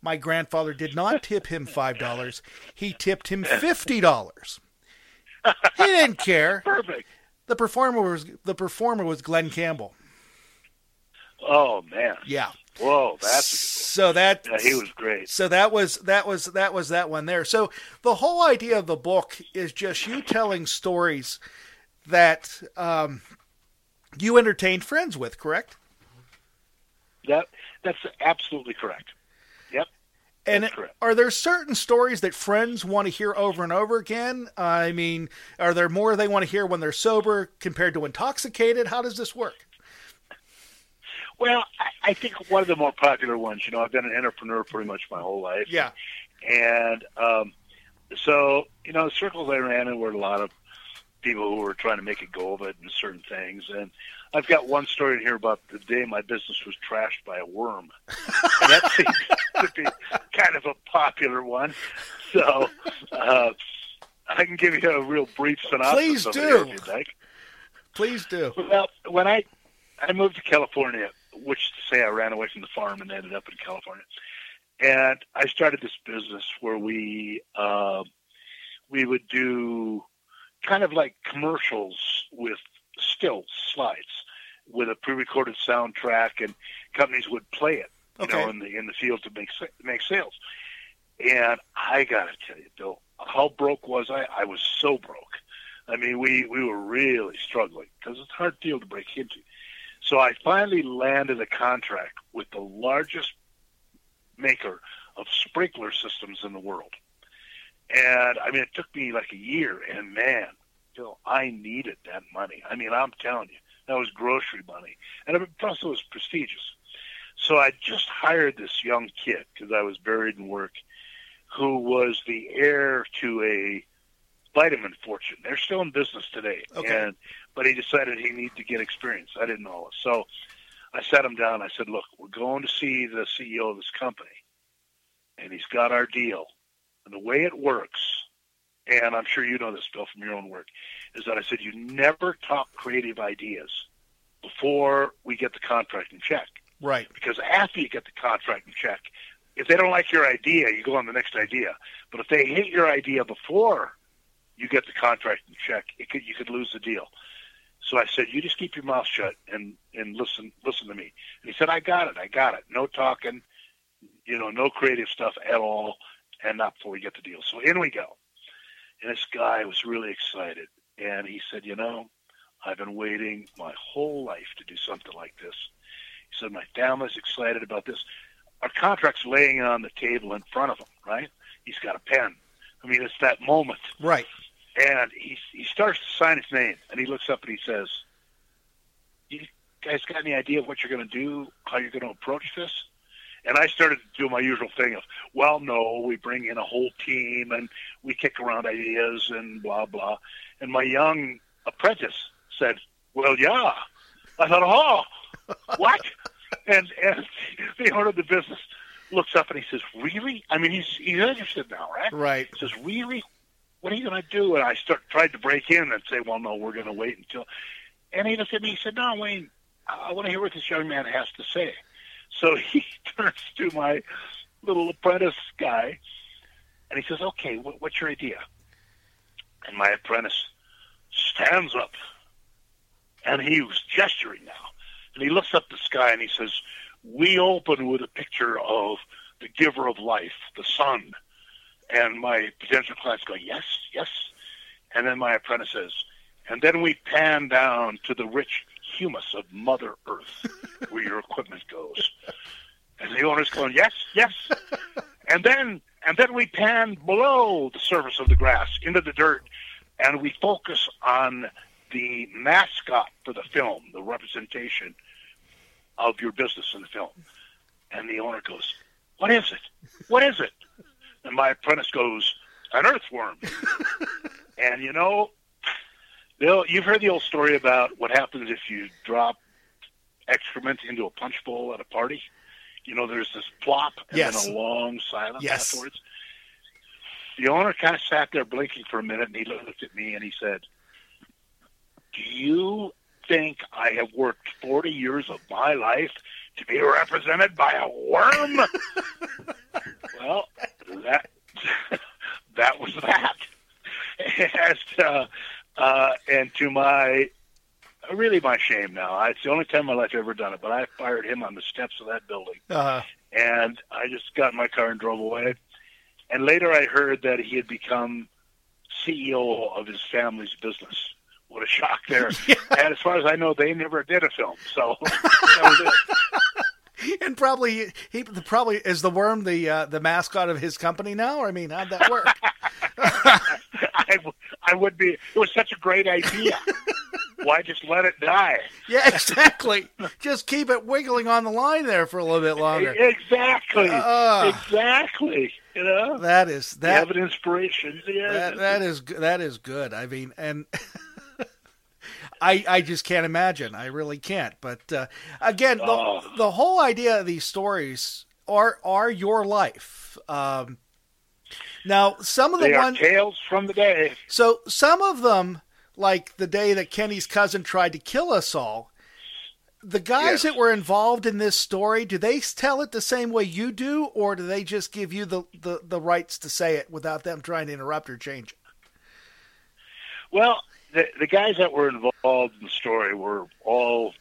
My grandfather did not <laughs> tip him $5. He tipped him $50. He didn't care. Perfect. The performer was the performer was Glen Campbell. Oh man. Yeah. Whoa, that's so that yeah, he was great. So that was that was that was that one there. So the whole idea of the book is just you telling stories that um, you entertained friends with, correct? That that's absolutely correct. Yep. And are there certain stories that friends want to hear over and over again? I mean, are there more they want to hear when they're sober compared to intoxicated? How does this work? Well, I, I think one of the more popular ones, you know, I've been an entrepreneur pretty much my whole life. Yeah. And um, so, you know, the circles I ran in were a lot of people who were trying to make a go of it and certain things. And I've got one story in here about the day my business was trashed by a worm. and that <laughs> seems to be kind of a popular one. So uh, I can give you a real brief synopsis. Please of do. It if you'd like. Please do. Well, when I I moved to California, which to say I ran away from the farm and ended up in California, and I started this business where we uh, we would do kind of like commercials with still slides with a pre-recorded soundtrack, and companies would play it, you okay. know, in the in the field to make make sales. And I got to tell you, Bill, how broke was I? I was so broke. I mean, we we were really struggling because it's a hard field to break into. So I finally landed a contract with the largest maker of sprinkler systems in the world. And I mean, it took me like a year, and man, Bill, I needed that money. I mean, I'm telling you, That was grocery money, and plus it was prestigious. So I just hired this young kid because I was buried in work, who was the heir to a vitamin fortune. They're still in business today, Okay. and but he decided he needed to get experience. I didn't know, so I sat him down. I said, "Look, we're going to see the CEO of this company, and he's got our deal. And the way it works, and I'm sure you know this, Bill, from your own work, is that I said you never talk creative ideas before we get the contract and check. Right. Because after you get the contract and check, if they don't like your idea, you go on the next idea. But if they hate your idea before you get the contract and check, it could, you could lose the deal. So I said, you just keep your mouth shut and and listen listen to me. And he said, I got it, I got it. No talking, you know, no creative stuff at all, and not before we get the deal. So in we go. And this guy was really excited, and he said, you know, I've been waiting my whole life to do something like this. He said, my family's excited about this. Our contract's laying on the table in front of him, right? He's got a pen. I mean, it's that moment. Right. And he he starts to sign his name, and he looks up and he says, "You guys got any idea of what you're going to do? How you're going to approach this?" And I started to do my usual thing of, "Well, no, we bring in a whole team and we kick around ideas and blah blah." And my young apprentice said, "Well, yeah." I thought, "Oh, <laughs> what?" and and <laughs> the owner of the business looks up and he says, "Really?" I mean, he's he's interested now, right? Right. He says, "Really? What are you going to do?" And I start tried to break in and say, "Well, no, we're going to wait until." And he looked at me. He said, "No, Wayne, I want to hear what this young man has to say." So <laughs> he turns to my little apprentice guy, and he says, "Okay, what, what's your idea?" And my apprentice stands up, and he was gesturing now, and he looks up the sky and he says, "We open with a picture of the giver of life, the sun." And my potential clients go, yes, yes. And then my apprentice says, and then we pan down to the rich humus of Mother Earth, where your equipment goes. And the owner's going, yes, yes. And then, and then we pan below the surface of the grass into the dirt, and we focus on the mascot for the film, the representation of your business in the film. And the owner goes, what is it? What is it? And my apprentice goes, an earthworm. and you know, Bill, you've heard the old story about what happens if you drop excrement into a punch bowl at a party. You know, there's this plop and Yes. then a long silence Yes. afterwards. The owner kind of sat there blinking for a minute, and he looked at me and he said, "Do you think I have worked 40 years of my life to be represented by a worm?" <laughs> well, that <laughs> that was that. <laughs> And, uh, uh, and to my really my shame now, it's the only time in my life I've ever done it. But I fired him on the steps of that building, Uh, and I just got in my car and drove away. And later, I heard that he had become CEO of his family's business. What a shock there! <laughs> And as far as I know, they never did a film, so <laughs> that was it. <laughs> and probably he probably is the worm the uh, the mascot of his company now. I mean, how'd that work? <laughs> I, w- I would be. It was such a great idea. <laughs> Why just let it die? yeah, exactly. Just keep it wiggling on the line there for a little bit longer. Exactly. Uh. exactly. You know, That is you that have an inspiration. Yeah. that that is that is good. I mean, and <laughs> I I just can't imagine. I really can't. But uh, again, the, Oh. the whole idea of these stories are are your life. Um, now, some of the they ones. tales from the day. So some of them, like the day that Kenny's cousin tried to kill us all, the guys Yes. that were involved in this story, do they tell it the same way you do, or do they just give you the, the, the rights to say it without them trying to interrupt or change it? Well, the the guys that were involved in the story were all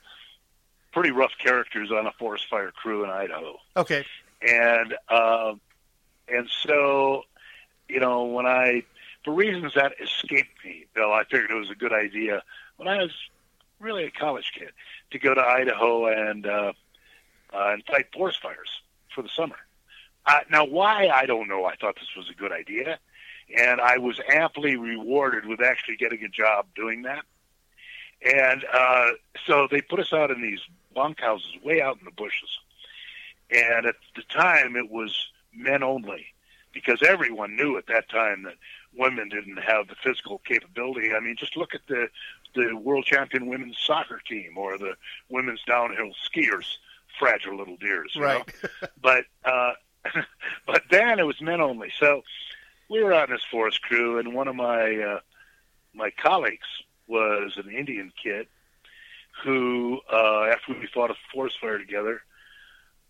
pretty rough characters on a forest fire crew in Idaho. Okay. and uh, and so you know when I for reasons that escaped me, Bill, I figured it was a good idea when I was really a college kid to go to Idaho and uh, uh, and fight forest fires for the summer. Uh, now, why I don't know. I thought this was a good idea, and I was amply rewarded with actually getting a job doing that. And uh, so they put us out in these bunkhouses way out in the bushes. And at the time, it was men only because everyone knew at that time that women didn't have the physical capability. I mean, just look at the the world champion women's soccer team or the women's downhill skiers, fragile little deers. right. <laughs> but uh, <laughs> but then it was men only. So we were out in this forest crew, and one of my uh, my colleagues was an Indian kid who, uh, after we fought a forest fire together,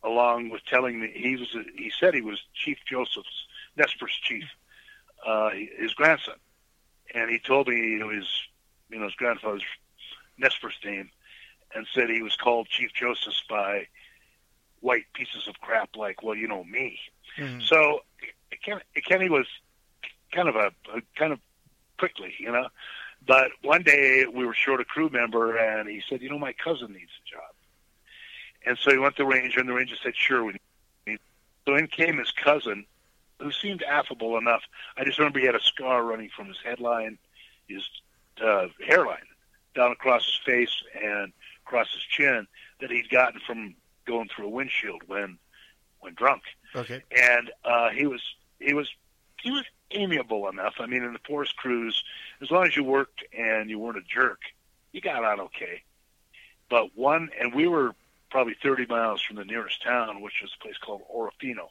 along with telling me he was, he said he was Chief Joseph's Nez Perce chief, uh, his grandson, and he told me you know, his, you know, his grandfather's Nez Perce name, and said he was called Chief Joseph's by white pieces of crap like, well, you know me. Mm-hmm. So Kenny was kind of a, a kind of quickly, you know. But one day we were short a crew member, and he said, "You know, my cousin needs a job." And so he went to the ranger, and the ranger said, "Sure, we need." So in came his cousin, who seemed affable enough. I just remember he had a scar running from his headline, his uh, hairline, down across his face and across his chin that he'd gotten from going through a windshield when when drunk. Okay. And uh, he was he was he was amiable enough. I mean, in the forest crews, as long as you worked and you weren't a jerk, you got on okay. But one, and we were probably 30 miles from the nearest town, which was a place called Orofino.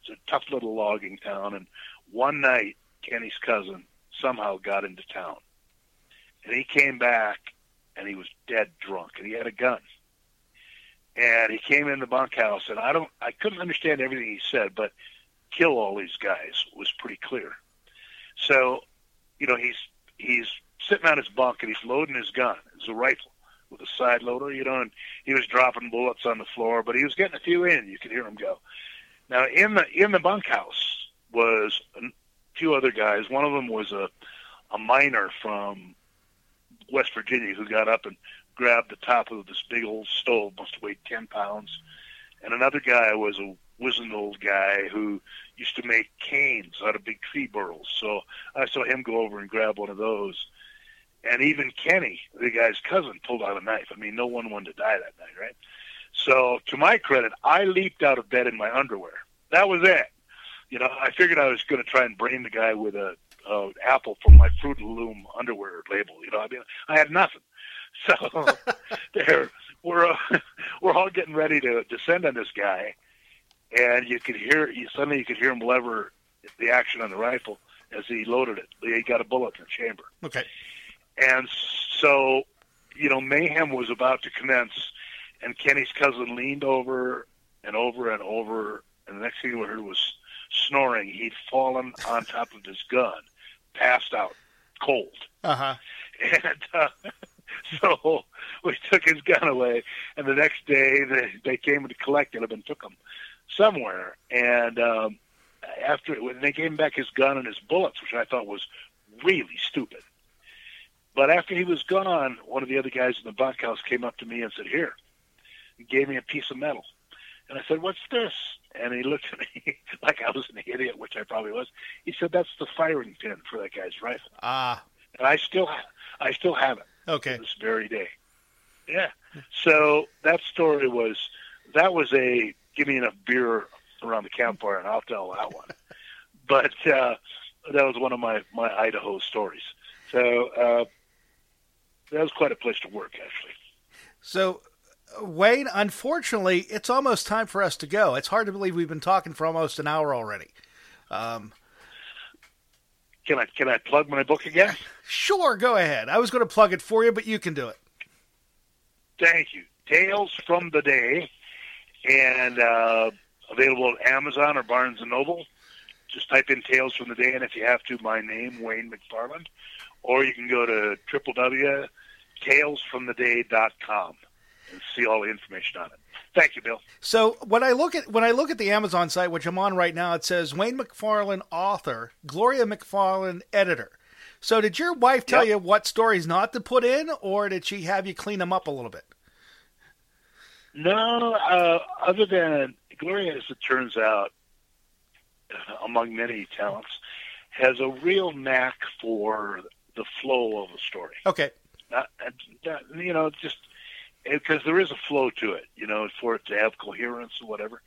It's a tough little logging town. And one night, Kenny's cousin somehow got into town. And he came back and he was dead drunk and he had a gun. And he came in the bunkhouse and I don't I couldn't understand everything he said, but kill all these guys was pretty clear. So, you know, he's he's sitting on his bunk and he's loading his gun. It's a rifle with a side loader, you know, and he was dropping bullets on the floor, but he was getting a few in. You could hear him go. Now in the in the bunkhouse was a few other guys. One of them was a a miner from West Virginia who got up and grabbed the top of this big old stove, must have weighed ten pounds. And another guy was a wizened old guy who used to make canes out of big tree burls. So I saw him go over and grab one of those. And even Kenny, the guy's cousin, pulled out a knife. I mean, no one wanted to die that night, right? So to my credit, I leaped out of bed in my underwear. That was it. You know, I figured I was going to try and brain the guy with a, a apple from my Fruit Loom underwear label. You know, I mean, I had nothing. <laughs> So there, we're uh, <laughs> we're all getting ready to descend on this guy, and you could hear you, suddenly you could hear him lever the action on the rifle as he loaded it. He got a bullet in the chamber. Okay. And so, you know, mayhem was about to commence, and Kenny's cousin leaned over and over and over, and the next thing we heard was snoring. He'd fallen on top of his gun, passed out, cold. Uh-huh. <laughs> And uh, <laughs> so we took his gun away, and the next day they, they came to collect him and took him somewhere. And um, after when they gave him back his gun and his bullets, which I thought was really stupid. But after he was gone, one of the other guys in the bunkhouse came up to me and said, "Here," he gave me a piece of metal. And I said, "What's this?" And he looked at <laughs> me like I was an idiot, which I probably was. He said, "That's the firing pin for that guy's rifle." Ah. And I still, I still have it. Okay. this very day. Yeah. So that story was, that was a give me enough beer around the campfire and I'll tell that one. <laughs> but uh, that was one of my my Idaho stories. So uh, that was quite a place to work, actually. So, Wayne, unfortunately, it's almost time for us to go. It's hard to believe we've been talking for almost an hour already. Um, can I can I plug my book again? Sure, go ahead. I was going to plug it for you, but you can do it. Thank you. Tales from the Day and uh, available at Amazon or Barnes and Noble. Just type in Tales from the Day, and if you have to, my name, Wayne McFarland, or you can go to www.talesfromtheday.com and see all the information on it. Thank you, Bill. So when I look at when I look at the Amazon site, which I'm on right now, it says Wayne McFarland, author, Gloria McFarland, editor. So did your wife tell yep. you what stories not to put in, or did she have you clean them up a little bit? No, uh, other than Gloria, as it turns out, among many talents, has a real knack for the flow of a story. Okay. Not, not, you know, just because there is a flow to it, you know, for it to have coherence or whatever.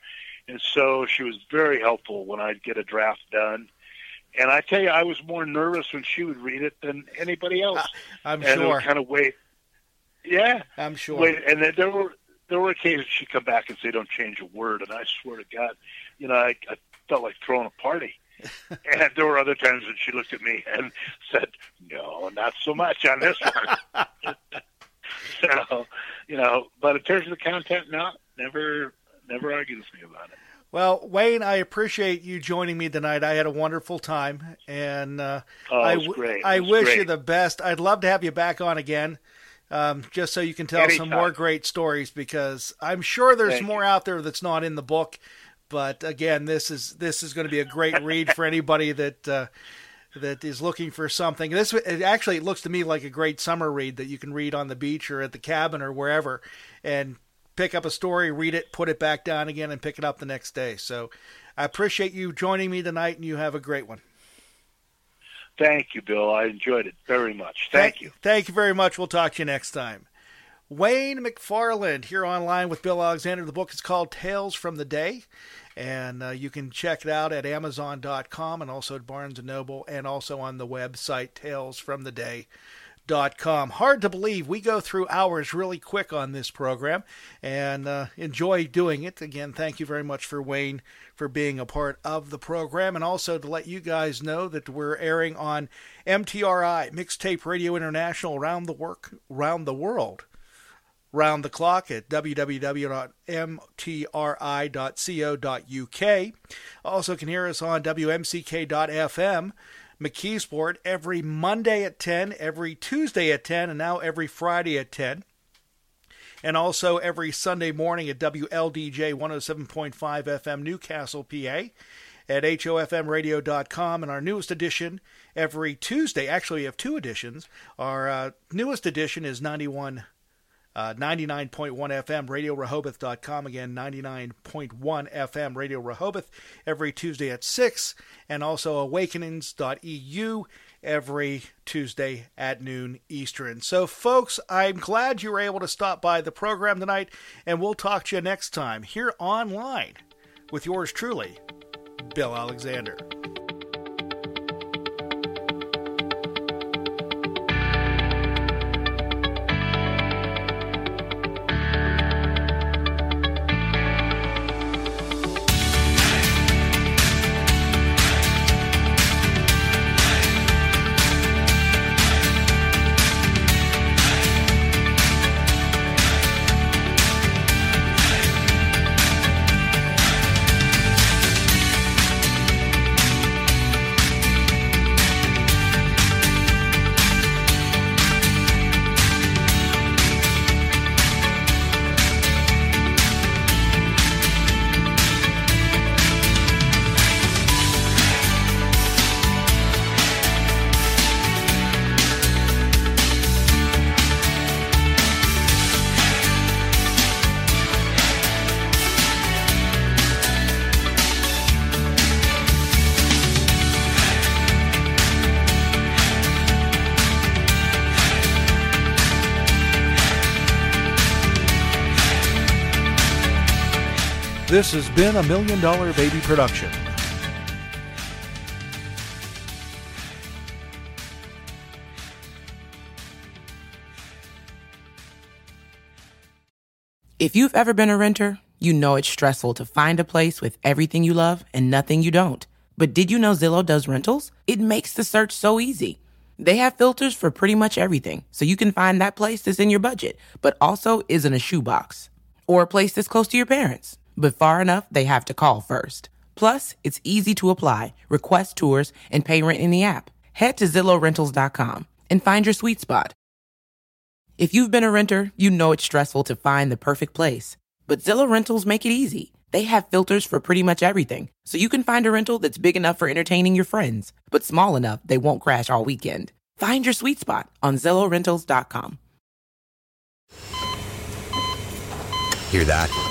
And so she was very helpful when I'd get a draft done. And I tell you, I was more nervous when she would read it than anybody <laughs> else. I'm and sure. Kind of wait. Yeah, I'm sure. Wait, and then there were there were occasions she'd come back and say, "Don't change a word," and I swear to God, you know, I, I felt like throwing a party. <laughs> and there were other times when she looked at me and said, "No, not so much on this one." <laughs> so, you know, but in terms of the content, no, never, never argues me about it. Well, Wayne, I appreciate you joining me tonight. I had a wonderful time, and uh, oh, I, w- I wish great. you the best. I'd love to have you back on again, um, just so you can tell Anytime. some more great stories. Because I'm sure there's Thank more you. out there that's not in the book. But again, this is this is going to be a great read for anybody that uh, that is looking for something. This it actually it looks to me like a great summer read that you can read on the beach or at the cabin or wherever, and pick up a story, read it, put it back down again, and pick it up the next day. So I appreciate you joining me tonight, and you have a great one. Thank you, Bill. I enjoyed it very much. Thank you. Thank you very much. We'll talk to you next time. Wayne McFarland here online with Bill Alexander. The book is called Tales from the Day, and uh, you can check it out at Amazon.com and also at Barnes & Noble and also on the website talesfromtheday.com. Hard to believe we go through hours really quick on this program and uh, enjoy doing it. Again, thank you very much for Wayne for being a part of the program and also to let you guys know that we're airing on MTRI, Mixtape Radio International around the work around the world round the clock at www.mtri.co.uk. Also can hear us on WMCK.FM, McKeesport, every Monday at 10, every Tuesday at 10, and now every Friday at 10. And also every Sunday morning at WLDJ 107.5 FM, Newcastle, PA at hofmradio.com and our newest edition every Tuesday. Actually, we have two editions. Our uh, newest edition is 91 uh, 99.1 FM, RadioRehoboth.com. Again, 99.1 FM, Radio Rehoboth, every Tuesday at 6. And also awakenings.eu every Tuesday at noon Eastern. So, folks, I'm glad you were able to stop by the program tonight, and we'll talk to you next time here online with yours truly, Bill Alexander. This has been a Million Dollar Baby production. If you've ever been a renter, you know it's stressful to find a place with everything you love and nothing you don't. But did you know Zillow does rentals? It makes the search so easy. They have filters for pretty much everything, so you can find that place that's in your budget, but also isn't a shoebox. Or a place that's close to your parents, but far enough they have to call first. Plus, it's easy to apply, request tours, and pay rent in the app. Head to ZillowRentals.com and find your sweet spot. If you've been a renter, you know it's stressful to find the perfect place. But Zillow Rentals make it easy. They have filters for pretty much everything, so you can find a rental that's big enough for entertaining your friends, but small enough they won't crash all weekend. Find your sweet spot on ZillowRentals.com. Hear that?